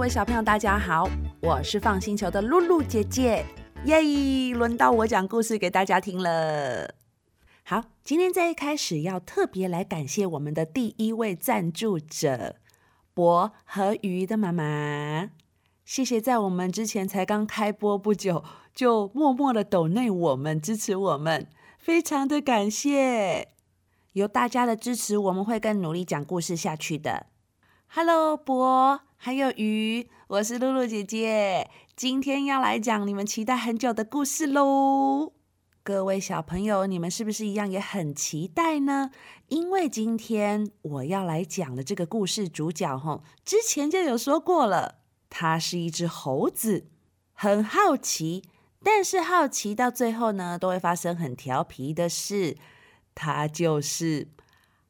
各位小朋友，大家好，我是放星球的露露姐姐，耶！轮到我讲故事给大家听了。好，今天在一开始要特别来感谢我们的第一位赞助者博和鱼的妈妈，谢谢在我们之前才刚开播不久就默默的抖内我们支持我们，非常的感谢。有大家的支持，我们会更努力讲故事下去的。Hello，博，还有鱼，我是露露姐姐，今天要来讲你们期待很久的故事喽。各位小朋友，你们是不是一样也很期待呢？因为今天我要来讲的这个故事主角，吼，之前就有说过了，他是一只猴子，很好奇，但是好奇到最后呢，都会发生很调皮的事。他就是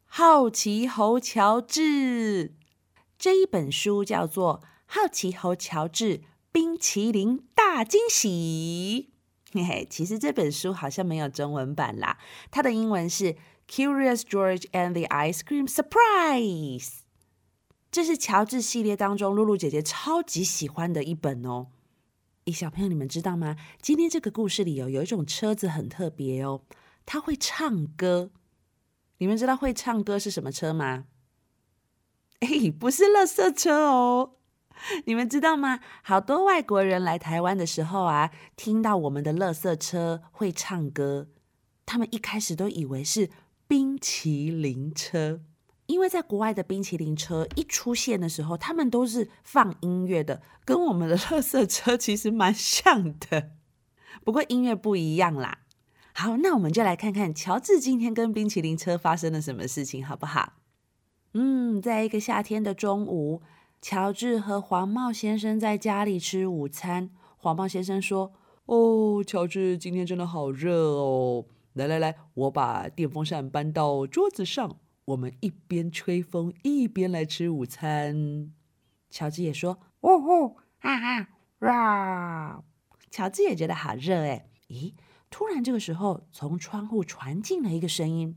好奇猴乔治。这一本书叫做《好奇猴乔治冰淇淋大惊喜》，嘿嘿，其实这本书好像没有中文版啦。它的英文是《Curious George and the Ice Cream Surprise》。这是乔治系列当中露露姐姐超级喜欢的一本哦。诶，小朋友，你们知道吗？今天这个故事里哦，有一种车子很特别哦，它会唱歌。你们知道会唱歌是什么车吗？哎，不是垃圾车哦！你们知道吗？好多外国人来台湾的时候啊，听到我们的垃圾车会唱歌，他们一开始都以为是冰淇淋车，因为在国外的冰淇淋车一出现的时候，他们都是放音乐的，跟我们的 垃圾车其实蛮像的，不过音乐不一样啦。好，那我们就来看看乔治今天跟冰淇淋车发生了什么事情，好不好？嗯，在一个夏天的中午，乔治和黄帽先生在家里吃午餐。黄帽先生说：“哦，乔治，今天真的好热哦！来来来，我把电风扇搬到桌子上，我们一边吹风一边来吃午餐。”乔治也说：“哦哦，哈哈，哇！”乔治也觉得好热哎。咦，突然这个时候，从窗户传进了一个声音。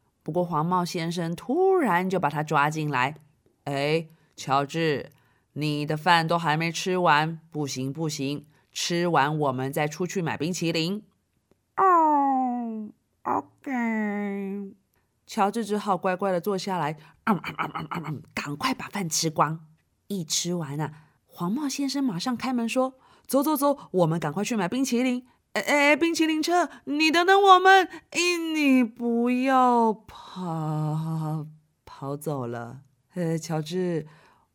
不过黄帽先生突然就把他抓进来。哎，乔治，你的饭都还没吃完，不行不行，吃完我们再出去买冰淇淋。哦，OK。乔治只好乖乖的坐下来，嗯嗯嗯嗯嗯嗯，赶快把饭吃光。一吃完啊，黄帽先生马上开门说：“走走走，我们赶快去买冰淇淋。”哎哎，冰淇淋车，你等等我们！哎，你不要跑，跑走了。呃，乔治，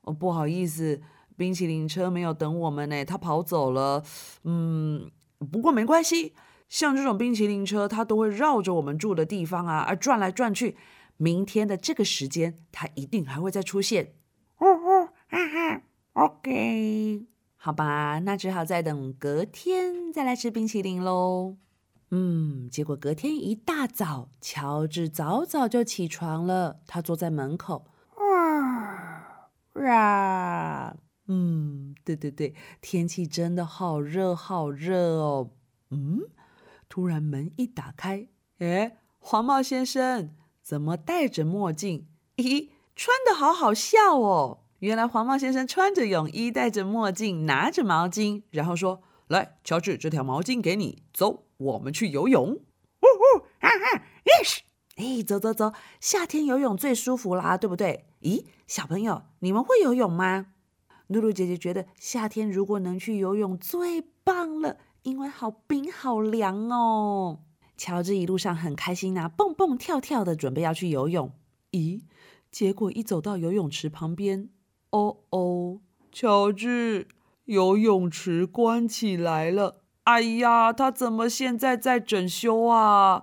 哦，不好意思，冰淇淋车没有等我们呢，他跑走了。嗯，不过没关系，像这种冰淇淋车，它都会绕着我们住的地方啊，而，转来转去。明天的这个时间，它一定还会再出现。哦哦，哈哈，OK。好吧，那只好再等隔天再来吃冰淇淋喽。嗯，结果隔天一大早，乔治早早就起床了。他坐在门口，哇哇，嗯，对对对，天气真的好热好热哦。嗯，突然门一打开，诶，黄帽先生怎么戴着墨镜？咦，穿得好好笑哦。原来黄帽先生穿着泳衣，戴着墨镜，拿着毛巾，然后说：“来，乔治，这条毛巾给你，走，我们去游泳。”呜呜，哈哈，yes！哎，走走走，夏天游泳最舒服啦，对不对？咦，小朋友，你们会游泳吗？露露姐姐觉得夏天如果能去游泳最棒了，因为好冰好凉哦。乔治一路上很开心呐，蹦蹦跳跳的，准备要去游泳。咦，结果一走到游泳池旁边。哦哦，乔治，游泳池关起来了。哎呀，他怎么现在在整修啊？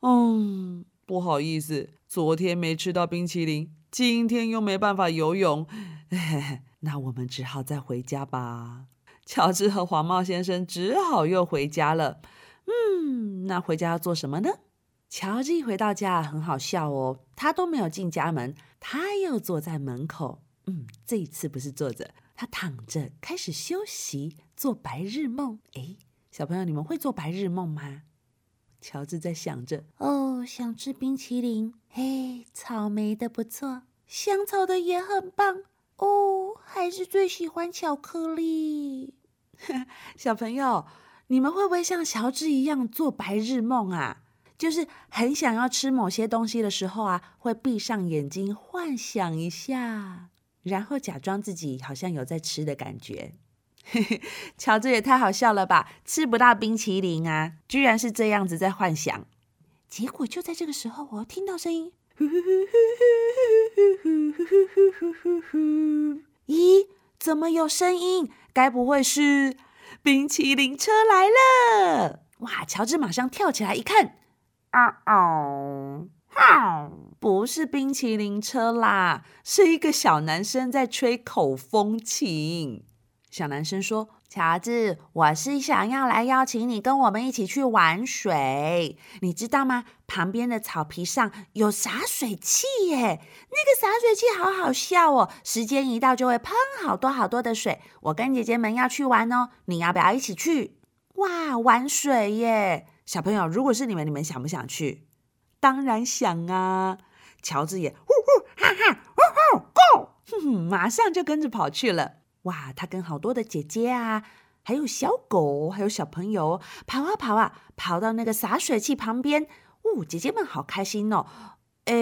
嗯，不好意思，昨天没吃到冰淇淋，今天又没办法游泳。那我们只好再回家吧。乔治和黄帽先生只好又回家了。嗯，那回家要做什么呢？乔治一回到家，很好笑哦，他都没有进家门，他又坐在门口。嗯，这一次不是坐着，他躺着开始休息，做白日梦。诶，小朋友，你们会做白日梦吗？乔治在想着，哦，想吃冰淇淋，嘿，草莓的不错，香草的也很棒，哦，还是最喜欢巧克力。小朋友，你们会不会像乔治一样做白日梦啊？就是很想要吃某些东西的时候啊，会闭上眼睛幻想一下，然后假装自己好像有在吃的感觉。乔治也太好笑了吧！吃不到冰淇淋啊，居然是这样子在幻想。结果就在这个时候，我听到声音。咦？怎么有声音？该不会是冰淇淋车来了？哇！乔治马上跳起来一看，啊哦，不是冰淇淋车啦，是一个小男生在吹口风琴。小男生说：“乔治，我是想要来邀请你跟我们一起去玩水，你知道吗？旁边的草皮上有洒水器耶，那个洒水器好好笑哦，时间一到就会喷好多好多的水。我跟姐姐们要去玩哦，你要不要一起去？哇，玩水耶！小朋友，如果是你们，你们想不想去？当然想啊！乔治也呼呼哈哈呼呼 go，哼哼，马上就跟着跑去了。”哇，他跟好多的姐姐啊，还有小狗，还有小朋友跑啊跑啊，跑到那个洒水器旁边。哦，姐姐们好开心哦！哎，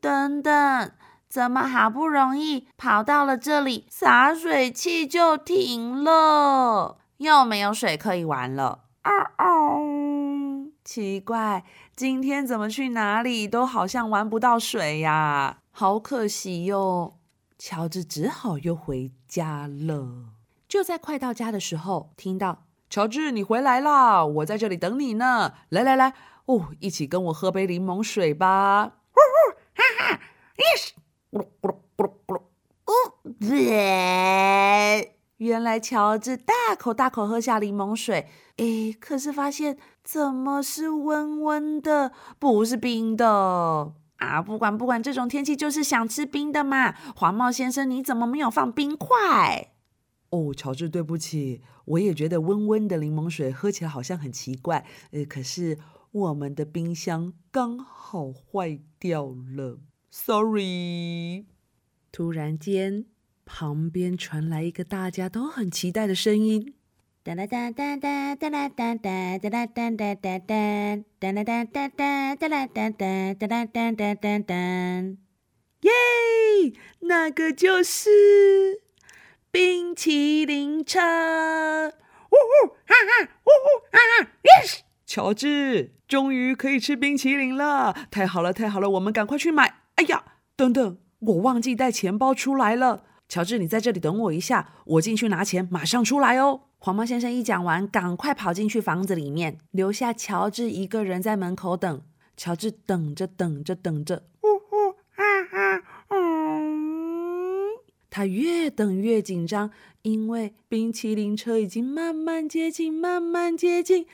等等，怎么好不容易跑到了这里，洒水器就停了，又没有水可以玩了？啊哦，奇怪，今天怎么去哪里都好像玩不到水呀，好可惜哟。乔治只好又回家了。就在快到家的时候，听到：“乔治，你回来啦！我在这里等你呢。来来来，哦，一起跟我喝杯柠檬水吧。”呼呼，哈哈咕噜咕噜咕噜咕噜，哦，原来乔治大口大口喝下柠檬水，诶，可是发现怎么是温温的，不是冰的。啊，不管不管，这种天气就是想吃冰的嘛。黄帽先生，你怎么没有放冰块？哦，乔治，对不起，我也觉得温温的柠檬水喝起来好像很奇怪。呃，可是我们的冰箱刚好坏掉了，sorry。突然间，旁边传来一个大家都很期待的声音。哒啦哒哒哒哒啦哒哒哒啦哒哒哒哒哒啦哒哒哒哒啦哒哒哒哒哒哒哒，耶！那个就是冰淇淋车！呜呜哈哈，呜呜哈哈，yes！乔治，终于可以吃冰淇淋了！太好了，太好了，我们赶快去买！哎呀，等等，我忘记带钱包出来了。乔治，你在这里等我一下，我进去拿钱，马上出来哦。黄毛先生一讲完，赶快跑进去房子里面，留下乔治一个人在门口等。乔治等着等着等着，呜呜啊啊，嗯，他越等越紧张，因为冰淇淋车已经慢慢接近，慢慢接近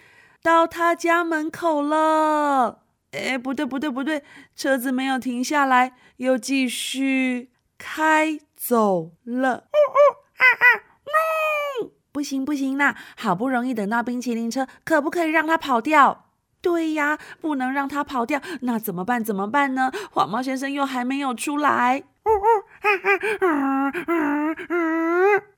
到他家门口了。哎，不对不对不对，车子没有停下来，又继续开走了。不行不行啦！好不容易等到冰淇淋车，可不可以让它跑掉？对呀，不能让它跑掉。那怎么办？怎么办呢？黄毛先生又还没有出来。啊啊啊！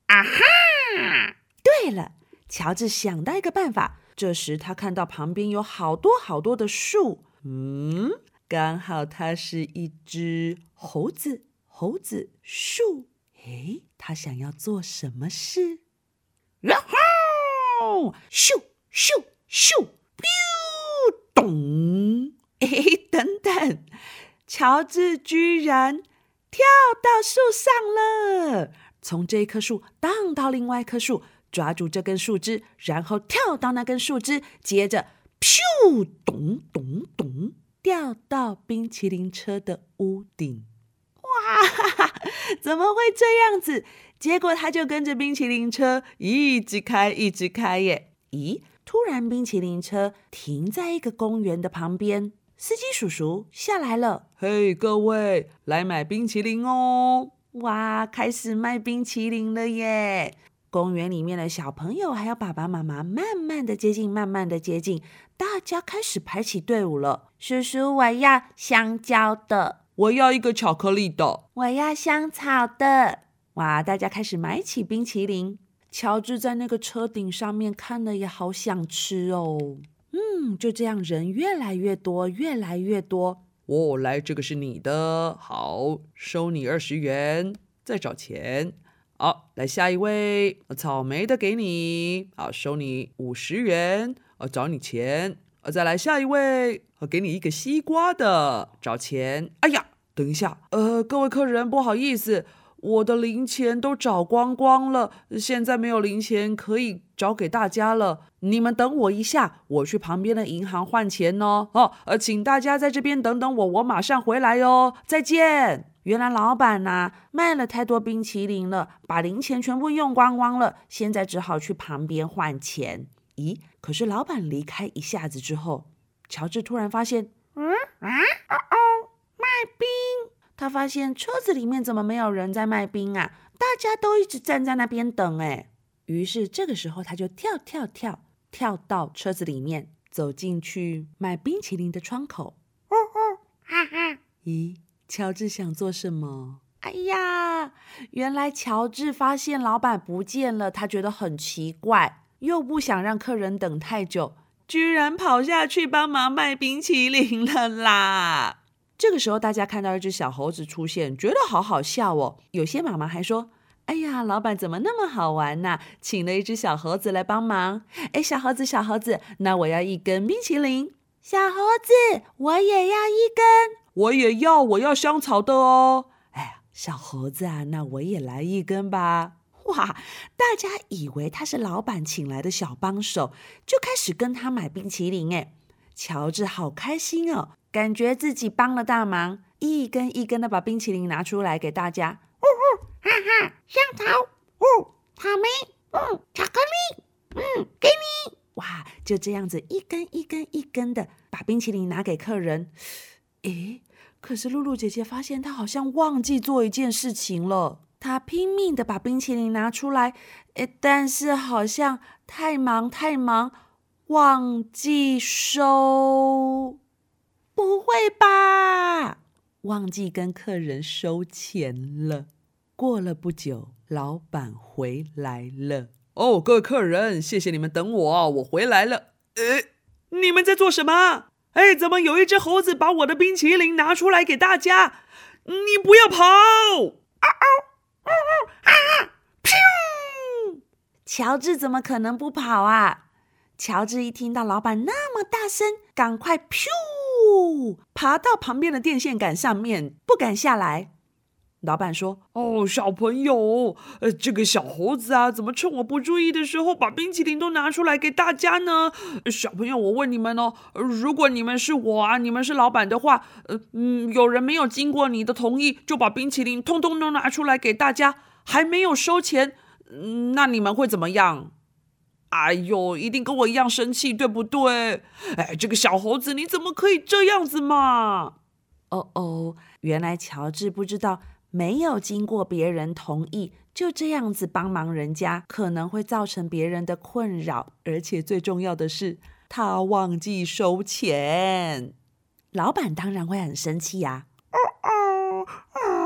啊哈！对了，乔治想到一个办法。这时他看到旁边有好多好多的树，嗯，刚好它是一只猴子。猴子树，诶，他想要做什么事？然后，咻咻咻，biu，咚！哎，等等，乔治居然跳到树上了，从这一棵树荡到另外一棵树，抓住这根树枝，然后跳到那根树枝，接着，咻，咚咚咚，掉到冰淇淋车的屋顶。哇哈哈！怎么会这样子？结果他就跟着冰淇淋车一直开，一直开耶。咦，突然冰淇淋车停在一个公园的旁边，司机叔叔下来了。嘿，各位，来买冰淇淋哦！哇，开始卖冰淇淋了耶！公园里面的小朋友还有爸爸妈妈慢慢的接近，慢慢的接近，大家开始排起队伍了。叔叔，我要香蕉的，我要一个巧克力的，我要香草的。哇，大家开始买起冰淇淋。乔治在那个车顶上面看了也好想吃哦。嗯，就这样，人越来越多，越来越多。哦，来，这个是你的，好，收你二十元，再找钱。好，来下一位，草莓的给你，好，收你五十元，呃，找你钱。呃，再来下一位，我给你一个西瓜的，找钱。哎呀，等一下，呃，各位客人，不好意思，我的零钱都找光光了，现在没有零钱可以找给大家了。你们等我一下，我去旁边的银行换钱哦。哦，呃，请大家在这边等等我，我马上回来哟。再见。原来老板呐，卖了太多冰淇淋了，把零钱全部用光光了，现在只好去旁边换钱。咦？可是老板离开一下子之后，乔治突然发现，嗯啊哦哦，卖冰！他发现车子里面怎么没有人在卖冰啊？大家都一直站在那边等哎。于是这个时候他就跳跳跳跳到车子里面，走进去卖冰淇淋的窗口。哦哦，哈哈！咦？乔治想做什么？哎呀，原来乔治发现老板不见了，他觉得很奇怪，又不想让客人等太久，居然跑下去帮忙卖冰淇淋了啦！这个时候，大家看到一只小猴子出现，觉得好好笑哦。有些妈妈还说：“哎呀，老板怎么那么好玩呢？请了一只小猴子来帮忙。”哎，小猴子，小猴子，那我要一根冰淇淋。小猴子，我也要一根。我也要，我要香草的哦。哎呀，小猴子啊，那我也来一根吧。哇，大家以为他是老板请来的小帮手，就开始跟他买冰淇淋。哎，乔治好开心哦，感觉自己帮了大忙，一根一根的把冰淇淋拿出来给大家。呜呜，哈哈，香草，哦，草莓，嗯，巧克力，嗯，给你。哇，就这样子一根一根一根的把冰淇淋拿给客人。诶，可是露露姐姐发现她好像忘记做一件事情了。她拼命的把冰淇淋拿出来，诶，但是好像太忙太忙，忘记收。不会吧？忘记跟客人收钱了。过了不久，老板回来了。哦，各位客人，谢谢你们等我，我回来了。呃，你们在做什么？哎，怎么有一只猴子把我的冰淇淋拿出来给大家？你不要跑！啊啊啊啊啊！砰！乔治怎么可能不跑啊？乔治一听到老板那么大声，赶快咻，爬到旁边的电线杆上面，不敢下来。老板说：“哦，小朋友，呃，这个小猴子啊，怎么趁我不注意的时候把冰淇淋都拿出来给大家呢？小朋友，我问你们哦，如果你们是我啊，你们是老板的话，呃，嗯，有人没有经过你的同意就把冰淇淋通通都拿出来给大家，还没有收钱，嗯，那你们会怎么样？哎呦，一定跟我一样生气，对不对？哎，这个小猴子，你怎么可以这样子嘛？哦哦，原来乔治不知道。”没有经过别人同意，就这样子帮忙人家，可能会造成别人的困扰，而且最重要的是，他忘记收钱，老板当然会很生气呀。哦哦哦啊！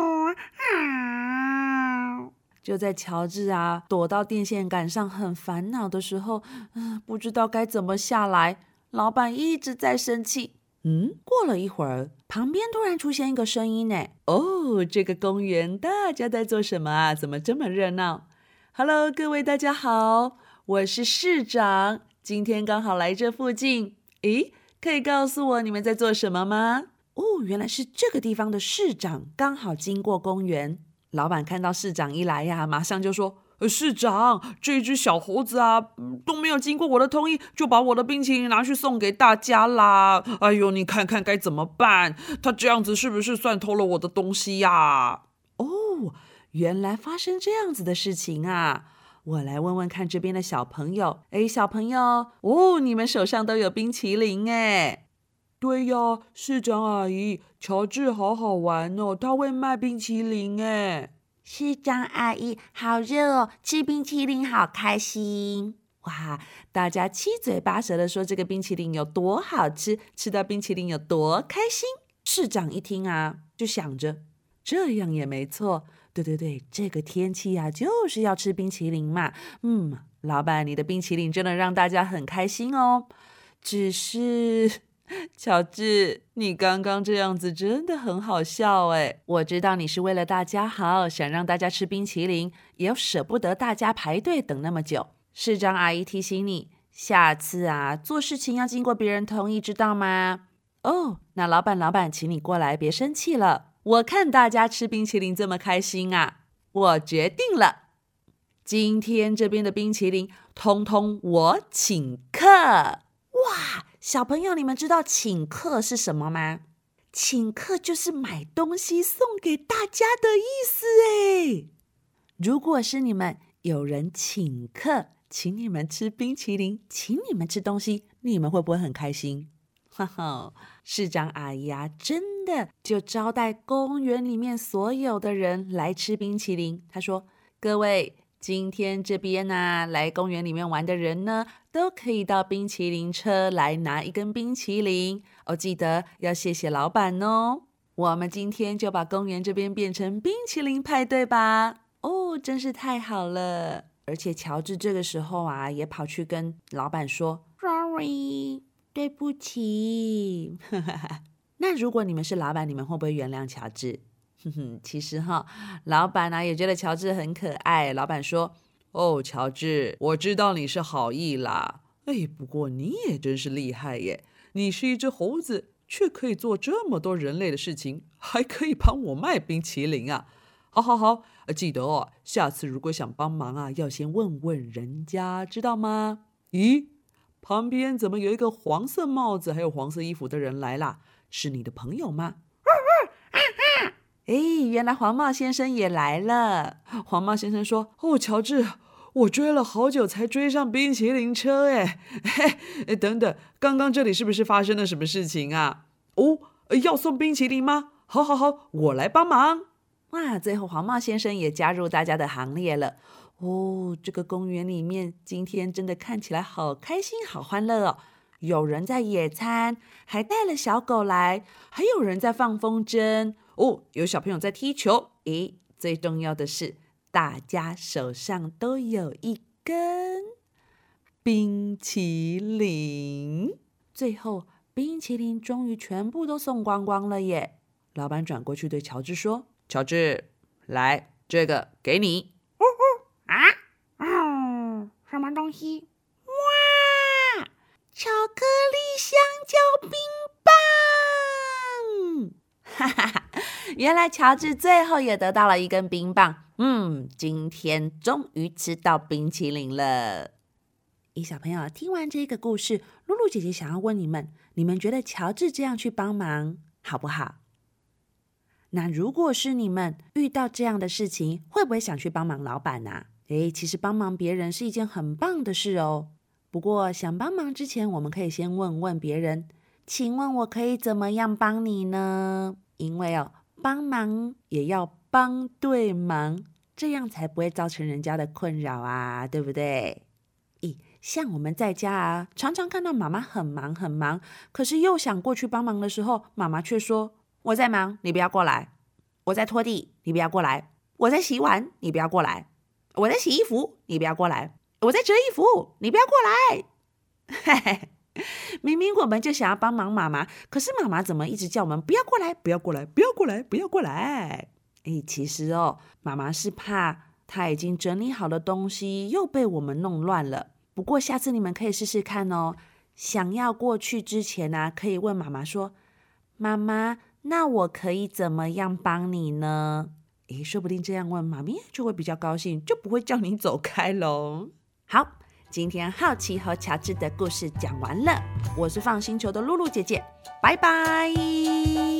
就在乔治啊躲到电线杆上很烦恼的时候，嗯，不知道该怎么下来，老板一直在生气。嗯，过了一会儿，旁边突然出现一个声音呢。哦，这个公园大家在做什么啊？怎么这么热闹？Hello，各位大家好，我是市长，今天刚好来这附近。诶，可以告诉我你们在做什么吗？哦，原来是这个地方的市长刚好经过公园。老板看到市长一来呀，马上就说。市长，这只小猴子啊，都没有经过我的同意，就把我的冰淇淋拿去送给大家啦！哎呦，你看看该怎么办？他这样子是不是算偷了我的东西呀？哦，原来发生这样子的事情啊！我来问问看这边的小朋友。哎，小朋友，哦，你们手上都有冰淇淋哎？对呀，市长阿姨，乔治好好玩哦，他会卖冰淇淋哎。市长阿姨，好热哦，吃冰淇淋好开心。哇，大家七嘴八舌的说这个冰淇淋有多好吃，吃到冰淇淋有多开心。市长一听啊，就想着这样也没错。对对对，这个天气啊，就是要吃冰淇淋嘛。嗯，老板，你的冰淇淋真的让大家很开心哦。只是，乔治，你刚刚这样子真的很好笑哎。我知道你是为了大家好，想让大家吃冰淇淋，也舍不得大家排队等那么久。市长阿姨提醒你，下次啊，做事情要经过别人同意，知道吗？哦，那老板，老板，请你过来，别生气了。我看大家吃冰淇淋这么开心啊，我决定了，今天这边的冰淇淋通通我请客。哇，小朋友，你们知道请客是什么吗？请客就是买东西送给大家的意思哎。如果是你们有人请客，请你们吃冰淇淋，请你们吃东西，你们会不会很开心？哈哈，市长阿姨啊，真。的就招待公园里面所有的人来吃冰淇淋。他说：“各位，今天这边呢、来公园里面玩的人呢，都可以到冰淇淋车来拿一根冰淇淋。哦，记得要谢谢老板哦。我们今天就把公园这边变成冰淇淋派对吧。哦，真是太好了。而且乔治这个时候啊，也跑去跟老板说：‘Sorry，对不起。’”那如果你们是老板，你们会不会原谅乔治？哼哼，其实哈，老板呢、啊、也觉得乔治很可爱。老板说：“哦，乔治，我知道你是好意啦。哎，不过你也真是厉害耶！你是一只猴子，却可以做这么多人类的事情，还可以帮我卖冰淇淋啊！好好好，记得哦，下次如果想帮忙啊，要先问问人家，知道吗？咦，旁边怎么有一个黄色帽子还有黄色衣服的人来啦？”是你的朋友吗？哎，原来黄帽先生也来了。黄帽先生说：“哦，乔治，我追了好久才追上冰淇淋车，哎，哎，等等，刚刚这里是不是发生了什么事情啊？哦，要送冰淇淋吗？好，好，好，我来帮忙。哇，最后黄帽先生也加入大家的行列了。哦，这个公园里面今天真的看起来好开心，好欢乐哦。有人在野餐，还带了小狗来，还有人在放风筝哦，有小朋友在踢球。诶，最重要的是，大家手上都有一根冰淇淋。最后，冰淇淋终于全部都送光光了耶！老板转过去对乔治说：“乔治，来，这个给你。”哦哦啊，嗯，什么东西？哇巧克力香蕉冰棒，哈哈哈！原来乔治最后也得到了一根冰棒。嗯，今天终于吃到冰淇淋了。咦，小朋友，听完这个故事，露露姐姐想要问你们：你们觉得乔治这样去帮忙好不好？那如果是你们遇到这样的事情，会不会想去帮忙老板呢？诶，其实帮忙别人是一件很棒的事哦。不过，想帮忙之前，我们可以先问问别人，请问我可以怎么样帮你呢？因为哦，帮忙也要帮对忙，这样才不会造成人家的困扰啊，对不对？咦，像我们在家啊，常常看到妈妈很忙很忙，可是又想过去帮忙的时候，妈妈却说：“我在忙，你不要过来；我在拖地，你不要过来；我在洗碗，你不要过来；我在洗衣服，你不要过来。”我在折衣服，你不要过来。嘿嘿，明明我们就想要帮忙妈妈，可是妈妈怎么一直叫我们不要过来，不要过来，不要过来，不要过来？哎，其实哦，妈妈是怕她已经整理好的东西又被我们弄乱了。不过下次你们可以试试看哦。想要过去之前呢，可以问妈妈说：“妈妈，那我可以怎么样帮你呢？”诶，说不定这样问妈咪就会比较高兴，就不会叫你走开喽。好，今天好奇和乔治的故事讲完了。我是 FUN 星球的露露姐姐，拜拜。